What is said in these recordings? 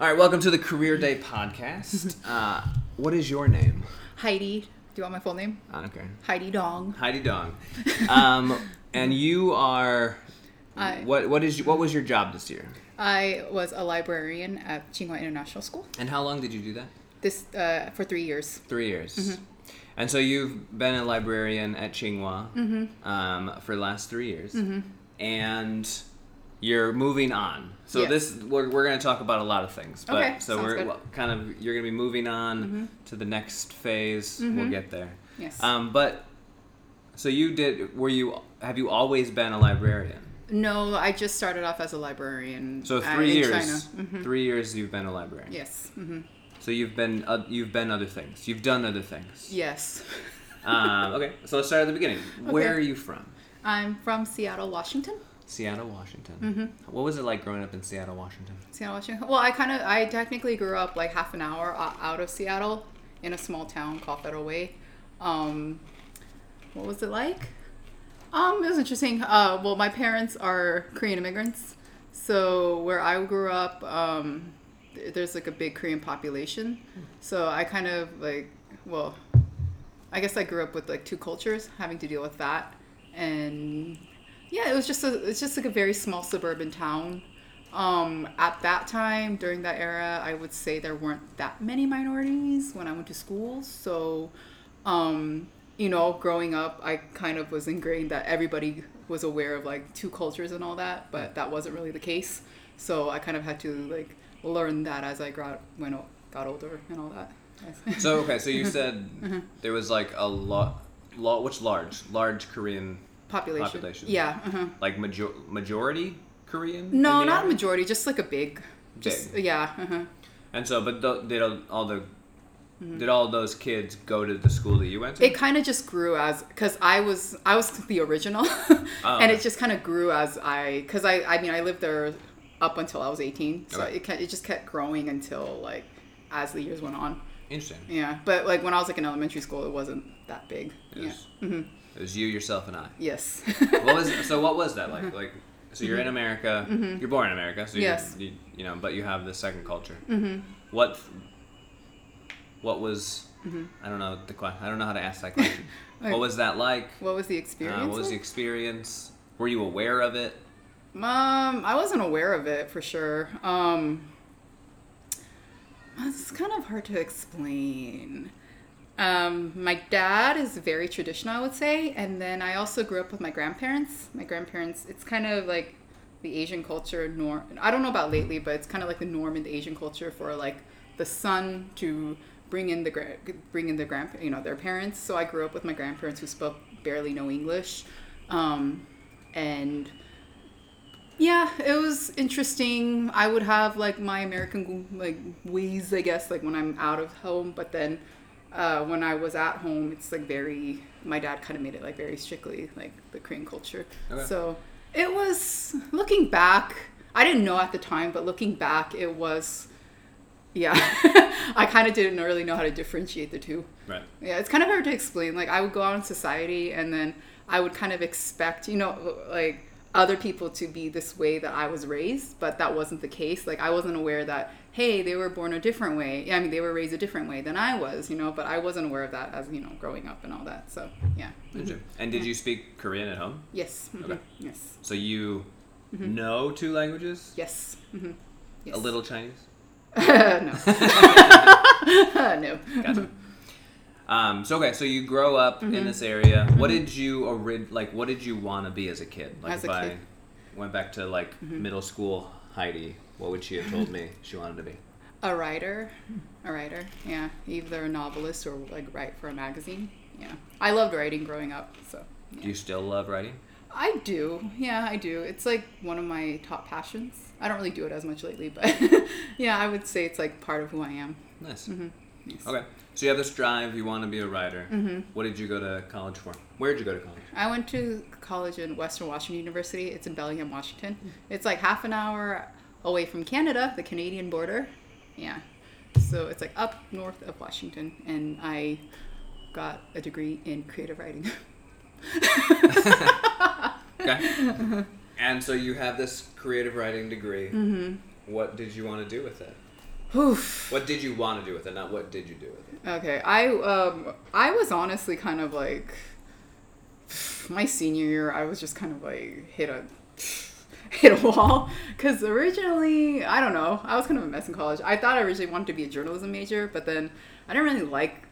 All right, welcome to the Career Day podcast. Uh, what is your name? Heidi. Do you want my full name? I don't care. Heidi Dong. Heidi Dong. Um, and you are. I- What what is what was your job this year? I was a librarian at Tsinghua International School. And how long did you do that? This uh, for three years. Three years. Mm-hmm. And so you've been a librarian at Tsinghua Mm-hmm. um, for the last three years, and you're moving on. So Yes. this we're, we're going to talk about a lot of things. But Okay, so we're well, kind of you're going to be moving on to the next phase. We'll get there. Yes. Um, but so you did. Were you? Have you always been a librarian? no, I just started off as a librarian. So uh, three in years. Mhm. Three years you've been a librarian. Yes. hmm So you've been uh, you've been other things. You've done other things. Yes. um, okay. So let's start at the beginning. Where are you from? I'm from Seattle, Washington. Seattle, Washington. Mm-hmm. What was it like growing up in Seattle, Washington? Seattle, Washington. Well, I kind of, I technically grew up like half an hour out of Seattle in a small town called Federal Way. Um, what was it like? Um, it was interesting. Uh, well, my parents are Korean immigrants, so where I grew up, um, there's like a big Korean population. So I kind of like, well, I guess I grew up with like two cultures, having to deal with that, and yeah, it was just a, it's just like a very small suburban town. Um, at that time, during that era, I would say there weren't that many minorities when I went to school. So, um, you know, growing up, I kind of was ingrained that everybody was aware of like two cultures and all that, but that wasn't really the case. So I kind of had to like learn that as I got when got older and all that. So okay, so you said Mm-hmm. there was like a lot, lot which large, large Korean, population. Population. Yeah. Uh-huh. like major, majority Korean. No, not area? majority, just like a big. Just Big. yeah. Uh-huh. And so, but th- did all- all the did all those kids go to the school that you went to? Mm-hmm. It kind of just grew as because I was I was the original, Oh, and it just kind of grew as I because I I mean I lived there up until I was eighteen, so Okay. it ca- it just kept growing until like as the years went on. Interesting. Yeah, but like when I was like in elementary school, it wasn't that big. It Yeah. was, hmm it was you, yourself, and I. Yes. What was so? What was that like? Like, so you're in America. You're born in America. So Mm-hmm. Yes. you, you know, but you have the second culture. hmm What? What was? Mm-hmm. I don't know the question. I don't know how to ask that question. Like, what was that like? What was the Uh, experience? what was the experience? Were you aware of it? Um, I wasn't aware of it for sure. Um, it's kind of hard to explain. Um, my dad is very traditional, I would say, and then I also grew up with my grandparents. My grandparents, it's kind of like the Asian culture norm. I don't know about lately, but it's kind of like the norm in the Asian culture for like the son to bring in the gra- bring in the grand, you know, their parents. So I grew up with my grandparents who spoke barely no English, um, and yeah, it was interesting. I would have like my American like ways, I guess, like when I'm out of home. But then uh, when I was at home, it's like very. My dad kind of made it like very strictly like the Korean culture. Okay. So it was looking back. I didn't know at the time, but looking back, it was. Yeah, I kind of didn't really know how to differentiate the two. Right. Yeah, it's kind of hard to explain. Like I would go out in society and then I would kind of expect, you know, like other people to be this way that I was raised, but that wasn't the case. Like I wasn't aware that hey, they were born a different way. Yeah, I mean they were raised a different way than I was, you know, but I wasn't aware of that as, you know, growing up and all that. So, yeah. Interesting. And did you speak Korean at home? Yes. mhm, Okay. Yes. So you Mm-hmm. know two languages? Yes. hmm Yes. A little Chinese? no. no. Gotcha. Um, so okay, so you grow up Mm-hmm. in this area. What did you orid- like? What did you want to be as a kid? Like As if a I kid. Mm-hmm. went back to like middle school Heidi, what would she have told me she wanted to be? A writer, a writer, yeah, either a novelist or like write for a magazine. Yeah, I loved writing growing up, so Do you still love writing? I do. Yeah, I do. It's like one of my top passions. I don't really do it as much lately, but yeah, I would say it's like part of who I am. Nice. Mm-hmm. Okay, so you have this drive. You want to be a writer. Mm-hmm. What did you go to college for? Where did you go to college? I went to college in Western Washington University. It's in Bellingham, Washington. It's like half an hour away from Canada, the Canadian border. Yeah. So it's like up north of Washington. And I got a degree in creative writing. Okay. and so you have this creative writing degree. mm-hmm. What did you want to do with it? Oof. What did you want to do with it? Not what did you do with it? Okay, I um I was honestly kind of like my senior year. I was just kind of like hit a hit a wall because originally I don't know. I was kind of a mess in college. I thought I originally wanted to be a journalism major, but then I didn't really like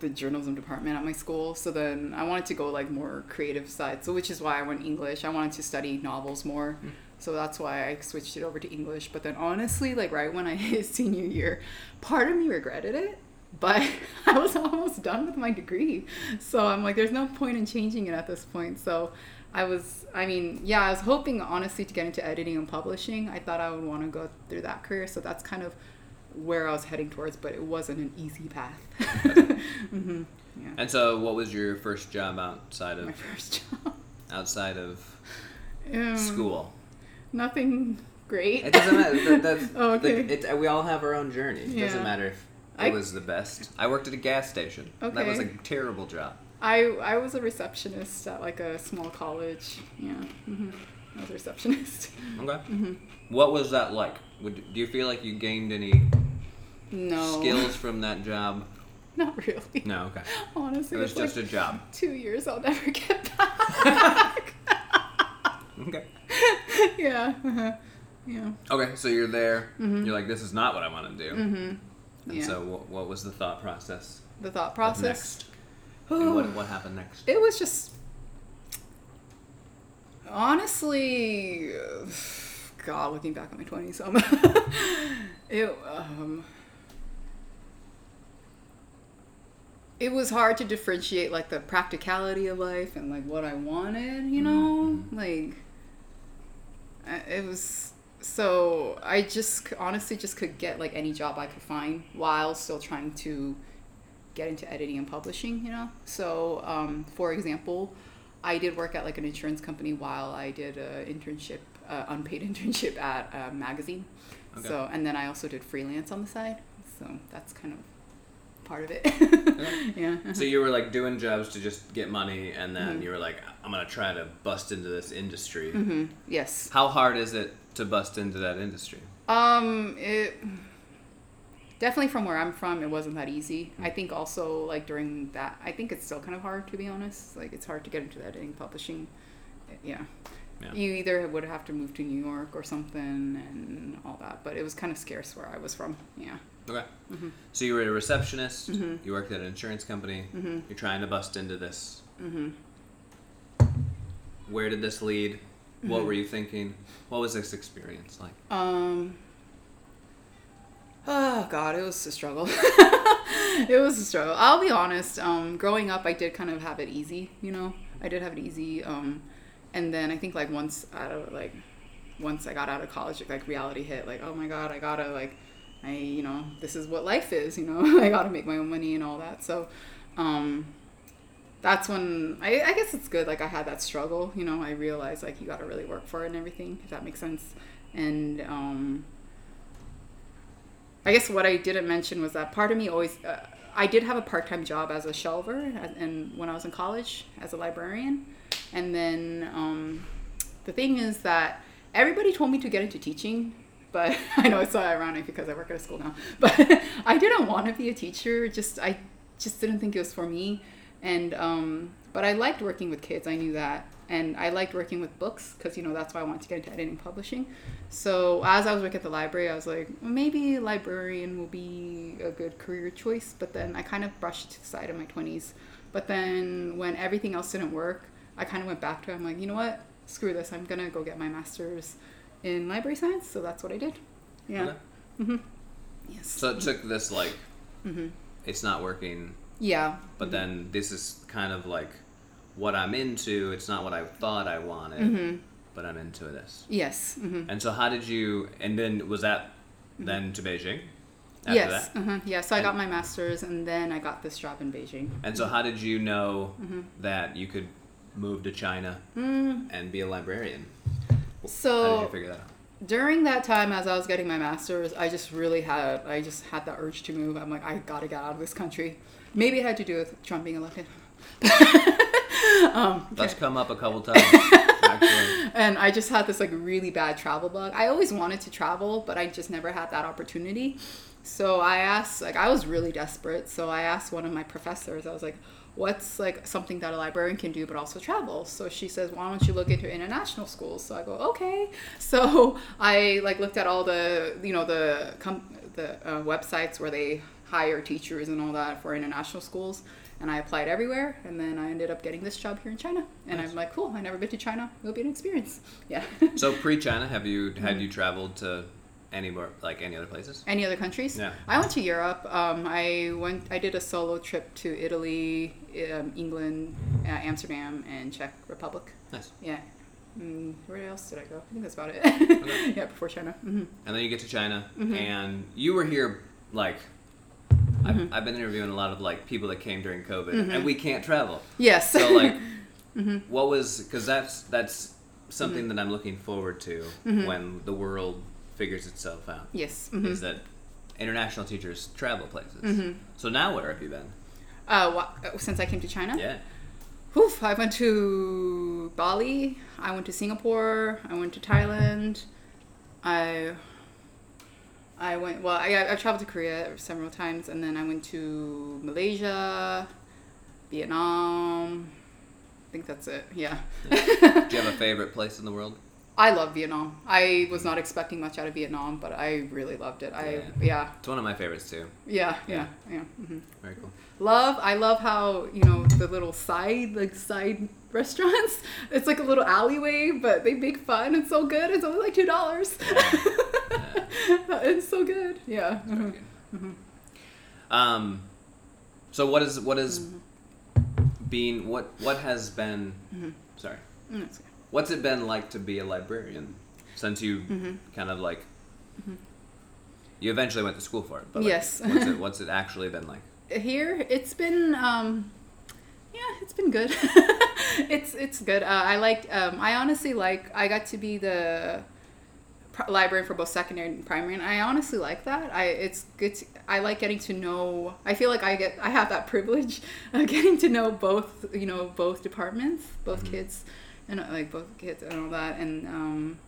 the journalism department at my school. So then I wanted to go like more creative side. So which is why I went English. I wanted to study novels more. So that's why I switched it over to English. But then honestly, like right when I hit senior year, part of me regretted it. But I was almost done with my degree. So I'm like, there's no point in changing it at this point. So I was, I mean, yeah, I was hoping honestly to get into editing and publishing. I thought I would want to go through that career. So that's kind of where I was heading towards, but it wasn't an easy path. hmm Yeah. And so, what was your first job outside of? My first job. outside of Um, school? Nothing great. It doesn't matter. That, that's, Oh, okay. it, we all have our own journey. It doesn't matter if it I- was the best. I worked at a gas station. Okay. That was a terrible job. I I was a receptionist at like a small college. Yeah, hmm I was a receptionist. Okay. Mm-hmm. What was that like? Would, do you feel like you gained any No skills from that job? Not really. No. Okay. Honestly, It was just like a job. two years. I'll never get back. Okay. yeah. uh-huh. Yeah. Okay. So you're there. Mhm. You're like, this is not what I want to do. Mm-hmm. And Yeah. so, what, what was the thought process? the thought process. Next? and what, what happened next? It was just honestly, God, looking back at my twenties, um, it um, it was hard to differentiate like the practicality of life and like what I wanted, you know, like I- it was. So I just honestly just could get like any job I could find while still trying to get into editing and publishing, you know? So, um, for example, I did work at like an insurance company while I did an internship, uh, unpaid internship at a magazine. Okay. So, and then I also did freelance on the side. So that's kind of part of it. yeah. So you were like doing jobs to just get money, and then Mhm. you were like, I'm gonna try to bust into this industry. hmm Yes. How hard is it to bust into that industry? Um, it definitely from where I'm from, it wasn't that easy. I think also like during that, I think it's still kind of hard to be honest. Like it's hard to get into the editing, publishing. Yeah. Yeah. You either would have to move to New York or something and all that, but it was kind of scarce where I was from. Yeah. Okay. Mhm. So you were a receptionist. Mhm. You worked at an insurance company. Mhm. You're trying to bust into this. Mhm. Where did this lead? What Mhm. were you thinking? What was this experience like? Um. Oh God, it was a struggle. it was a struggle. I'll be honest. Um, growing up, I did kind of have it easy. You know, I did have it easy. Um, and then I think like once out of like, once I got out of college, like reality hit. Like, oh my God, I gotta like, I you know, this is what life is. You know, I gotta make my own money and all that. So, um, that's when I, I guess it's good. Like I had that struggle, you know. I realized like you got to really work for it and everything, if that makes sense. And um, I guess what I didn't mention was that part of me always. Uh, I did have a part-time job as a shelver, and when I was in college as a librarian, and then um, the thing is that everybody told me to get into teaching, but I know it's so ironic because I work at a school now. But I didn't want to be a teacher. Just I just didn't think it was for me, and um, but I liked working with kids. I knew that, and I liked working with books because you know that's why I wanted to get into editing publishing. So as I was working at the library, I was like, maybe librarian will be a good career choice. But then I kind of brushed to the side in my twenties. But then when everything else didn't work, I kind of went back to it. I'm like, you know what? Screw this. I'm gonna go get my master's in library science. So that's what I did. Yeah. Okay. hmm Yes. So it took this like, hmm it's not working, Yeah. but then this is kind of like what I'm into. It's not what I thought I wanted, hmm but I'm into this. Yes. hmm And so how did you? And then was that then to Beijing? After yes. that? uh Yeah. So I got my master's, and then I got this job in Beijing. And so how did you know Mhm. that you could move to China Mm, and be a librarian? So- how did you figure that out? during that time as I was getting my master's, I just really had I just had the urge to move. I'm like, I gotta get out of this country. Maybe it had to do with Trump being elected. um, That's okay. come up a couple times. And I just had this like really bad travel bug. I always wanted to travel, but I just never had that opportunity. So I asked, like, I was really desperate. So I asked one of my professors, I was like, what's like something that a librarian can do but also travel so she says why don't you look into international schools so i go okay so i like looked at all the you know the com- the uh, websites where they hire teachers and all that for international schools and i applied everywhere and then i ended up getting this job here in china and Nice. i'm like cool i never been to china it'll be an experience yeah So pre-China, have you Mm-hmm. had you traveled to any more like any other places? Any other countries? Yeah. I went to Europe. Um, I went. I did a solo trip to Italy, um, England, uh, Amsterdam, and Czech Republic. Nice. Yeah. Mm, where else did I go? I think that's about it. Okay. yeah, before China. hmm And then you get to China, Mm-hmm. and you were here like. I've, I've been interviewing a lot of like people that came during COVID, Mm-hmm. and we can't travel. Yes. So like, Mm-hmm. what was because that's that's something that I'm looking forward to Mm-hmm. when the world figures itself out. yes. hmm Is that international teachers travel places? Mm-hmm. So now where have you been? Uh, wha- since I came to China. Yeah. Oof, I went to Bali. I went to Singapore. I went to Thailand. I I went well. I I traveled to Korea several times, and then I went to Malaysia, Vietnam. I think that's it. Yeah. Do you have a favorite place in the world? I love Vietnam. I was not expecting much out of Vietnam, but I really loved it. I yeah It's one of my favorites too. yeah yeah yeah. hmm Very cool. love i love how you know the little side like side restaurants it's like a little alleyway but they make fun it's so good it's only like two dollars it's so good yeah Mhm. good. Um, so what is what is Mm-hmm. being what what has been sorry Mm. What's it been like to be a librarian since you Mm-hmm. kind of like you eventually went to school for it but like, Yes. what's it what's it actually been like here it's been um yeah it's been good it's it's good uh, i like. um i honestly like i got to be the pr- librarian for both secondary and primary and i honestly like that i it's good to, i like getting to know i feel like i get i have that privilege of getting to know both you know both departments both kids and uh, like both kids and all that and um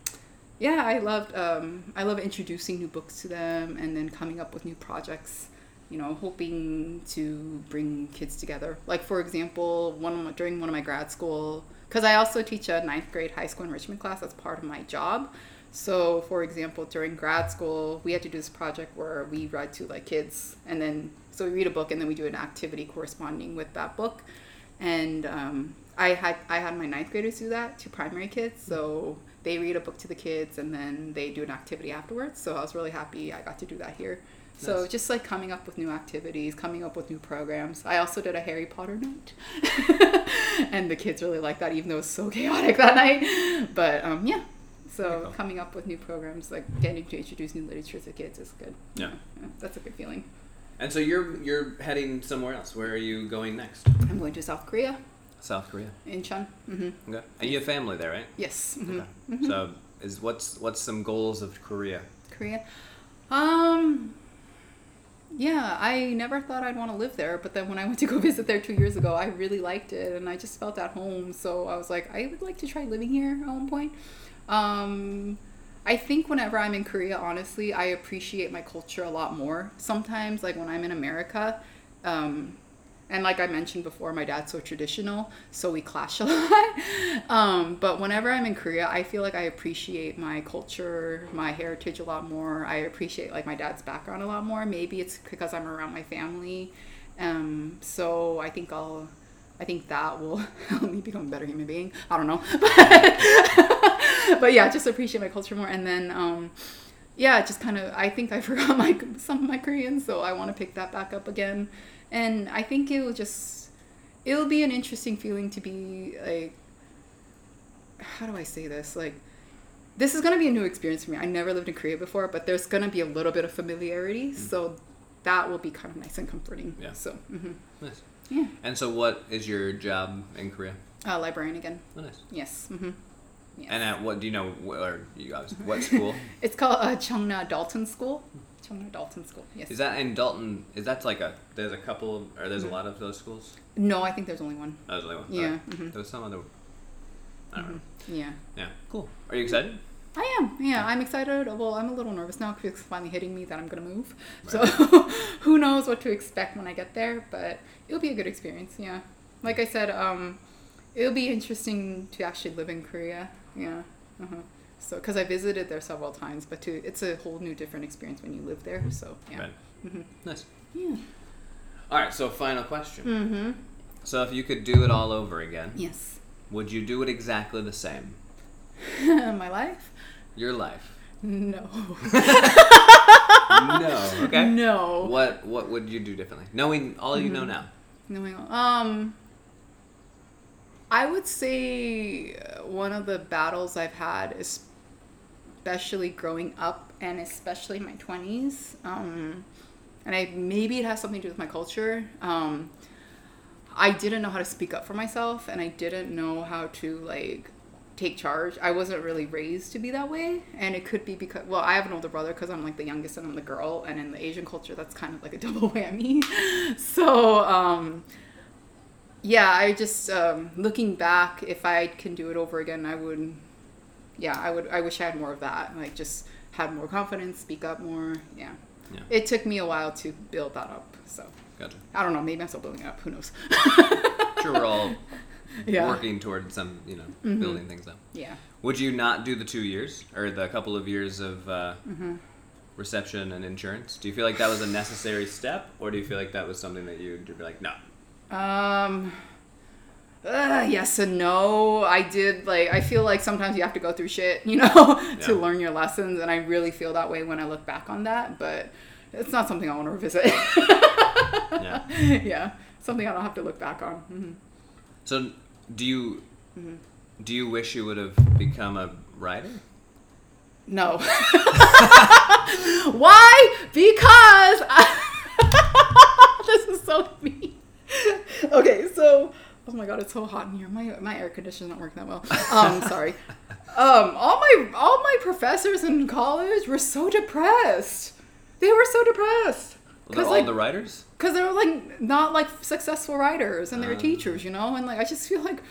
yeah i loved um i love introducing new books to them and then coming up with new projects you know, hoping to bring kids together. Like for example, one my, during one of my grad school, because I also teach a ninth grade high school enrichment class. That's part of my job. So for example, during grad school, we had to do this project where we read to like kids, and then so we read a book and then we do an activity corresponding with that book. And um, I had I had my ninth graders do that to primary kids. So they read a book to the kids and then they do an activity afterwards. So I was really happy I got to do that here. So just like coming up with new activities, coming up with new programs. I also did a Harry Potter night, and the kids really liked that, even though it was so chaotic that night. But um, yeah, so coming up with new programs, like getting to introduce new literature to kids, is good. Yeah. that's a good feeling. and so you're you're heading somewhere else where are you going next I'm going to South Korea, south korea Incheon. hmm okay and you have family there right Yes. hmm okay so is what's what's some goals of korea Korea. Um. Yeah, I never thought I'd want to live there, but then when I went to go visit there two years ago, I really liked it, and I just felt at home. So I was like, I would like to try living here at one point. Um, I think whenever I'm in Korea, honestly, I appreciate my culture a lot more. Sometimes, like when I'm in America, um, and like I mentioned before, my dad's so traditional, so we clash a lot. um, but whenever I'm in Korea, I feel like I appreciate my culture, my heritage a lot more. I appreciate like my dad's background a lot more. Maybe it's because I'm around my family. Um, so I think I'll, I think that will help me become a better human being. I don't know, but, but yeah, just appreciate my culture more. And then, um, yeah, just kind of, I think I forgot my some of my Korean, so I want to pick that back up again. And I think it will just, it'll be an interesting feeling to be like, how do I say this? Like, this is gonna be a new experience for me. I never lived in Korea before, but there's gonna be a little bit of familiarity, so that will be kind of nice and comforting. Yeah. So, Mm-hmm. nice yeah, and so what is your job in korea uh, librarian again. oh nice Yes. hmm Yes. and at what do you know wh- or you guys what school it's called uh, Cheongna Dalton School. Cheongna Dalton School. Yes. is that in dalton is that like a there's a couple or there's a lot of those schools no, I think there's only one. that was the only one Yeah, Okay. mhm. there was some other I don't know. Yeah. Yeah, cool. Are you excited? I am. Yeah, I'm excited. Well, I'm a little nervous now because it's finally hitting me that I'm gonna move. Right. So who knows what to expect when I get there? But it'll be a good experience. Yeah. Like I said, um, it'll be interesting to actually live in Korea. Yeah. Uh-huh. So because I visited there several times, but to it's a whole new different experience when you live there. So yeah. Right. Mhm. Nice. Yeah. All right, so final question. Mm-hmm. So if you could do it all over again, Yes. would you do it exactly the same? My life? Your life? No. no. Okay. No. What What would you do differently, knowing all you Mm-hmm. know now? Knowing, um, I would say uh, one of the battles I've had, especially growing up and especially my twenties, um, and I maybe it has something to do with my culture. Um, I didn't know how to speak up for myself, and I didn't know how to like take charge. I wasn't really raised to be that way, and it could be because well, I have an older brother because I'm like the youngest and I'm the girl, and in the Asian culture, that's kind of like a double whammy. so um, yeah, I just um, looking back, if I can do it over again, I would. Yeah, I would. I wish I had more of that. Like just had more confidence, speak up more. Yeah. Yeah. It took me a while to build that up. So Gotcha. I don't know. Maybe I'm still building it up. Who knows? Sure, we're all Yeah. working toward some, you know, Mhm. building things up. Yeah. Would you not do the two years or the couple of years of uh, Mm-hmm. reception and insurance? Do you feel like that was a necessary step, or do you feel like that was something that you'd be like, no? Um. Uh, yes and no. I did like. I feel like sometimes you have to go through shit, you know, to Yeah. learn your lessons, and I really feel that way when I look back on that. But it's not something I want to revisit. Yeah. yeah, something I don't have to look back on. hmm So, do you Mm-hmm. do you wish you would have become a writer? No. Why? Because I... this is so mean. Okay, so oh my god, it's so hot in here. My my air conditioner's not working that well. Um, sorry. Um, all my all my professors in college were so depressed. They were so depressed because all like the writers? because they were like not like successful writers and they were Ah. teachers, you know, and like I just feel like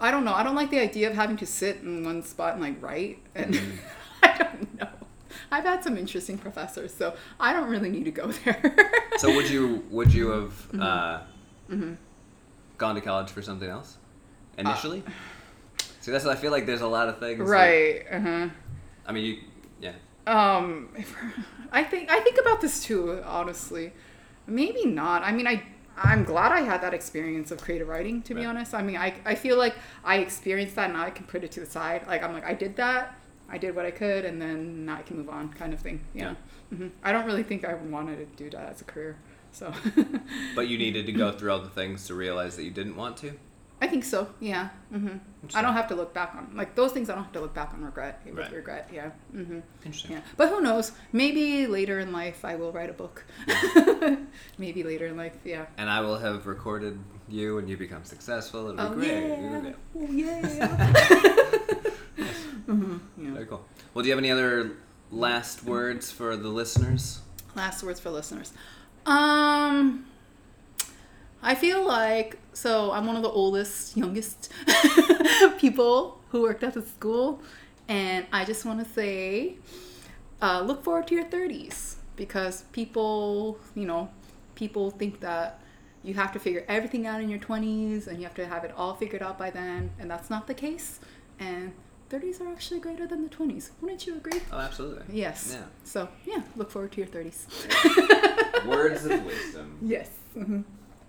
I don't know. I don't like the idea of having to sit in one spot and like write, and Mm. I don't know. I've had some interesting professors, so I don't really need to go there. So would you would you have Mm-hmm. uh, gone to college for something else Uh, initially? See, that's what I feel like. There's a lot of things. right? Uh huh. I mean, you, yeah. Um, I think I think about this too. Honestly, maybe not. I mean, I I'm glad I had that experience of creative writing. To be Right. honest, I mean, I I feel like I experienced that. And now I can put it to the side. Like I'm like I did that. I did what I could, and then now I can move on, kind of thing. Yeah. hmm I don't really think I wanted to do that as a career. So. But you needed to go through all the things to realize that you didn't want to. I think so. Yeah. Mm-hmm. I don't have to look back on like those things. I don't have to look back on regret. With Right. regret. Yeah. Mm-hmm. Interesting. Yeah, but who knows? Maybe later in life I will write a book. Maybe later in life, yeah. And I will have recorded you, and you become successful. It'll be Oh great. yeah! Be- Oh yeah! mm-hmm. yeah. Very cool. Well, do you have any other last words for the listeners? Last words for listeners. Um, I feel like so I'm one of the oldest, youngest people who worked at the school, and I just want to say, uh, look forward to your 30s because people, you know, people think that you have to figure everything out in your 20s and you have to have it all figured out by then, and that's not the case. And 30s are actually greater than the 20s. Wouldn't you agree? Oh, absolutely. Yes. Yeah. So, yeah, look forward to your 30s. Words of wisdom. yes. hmm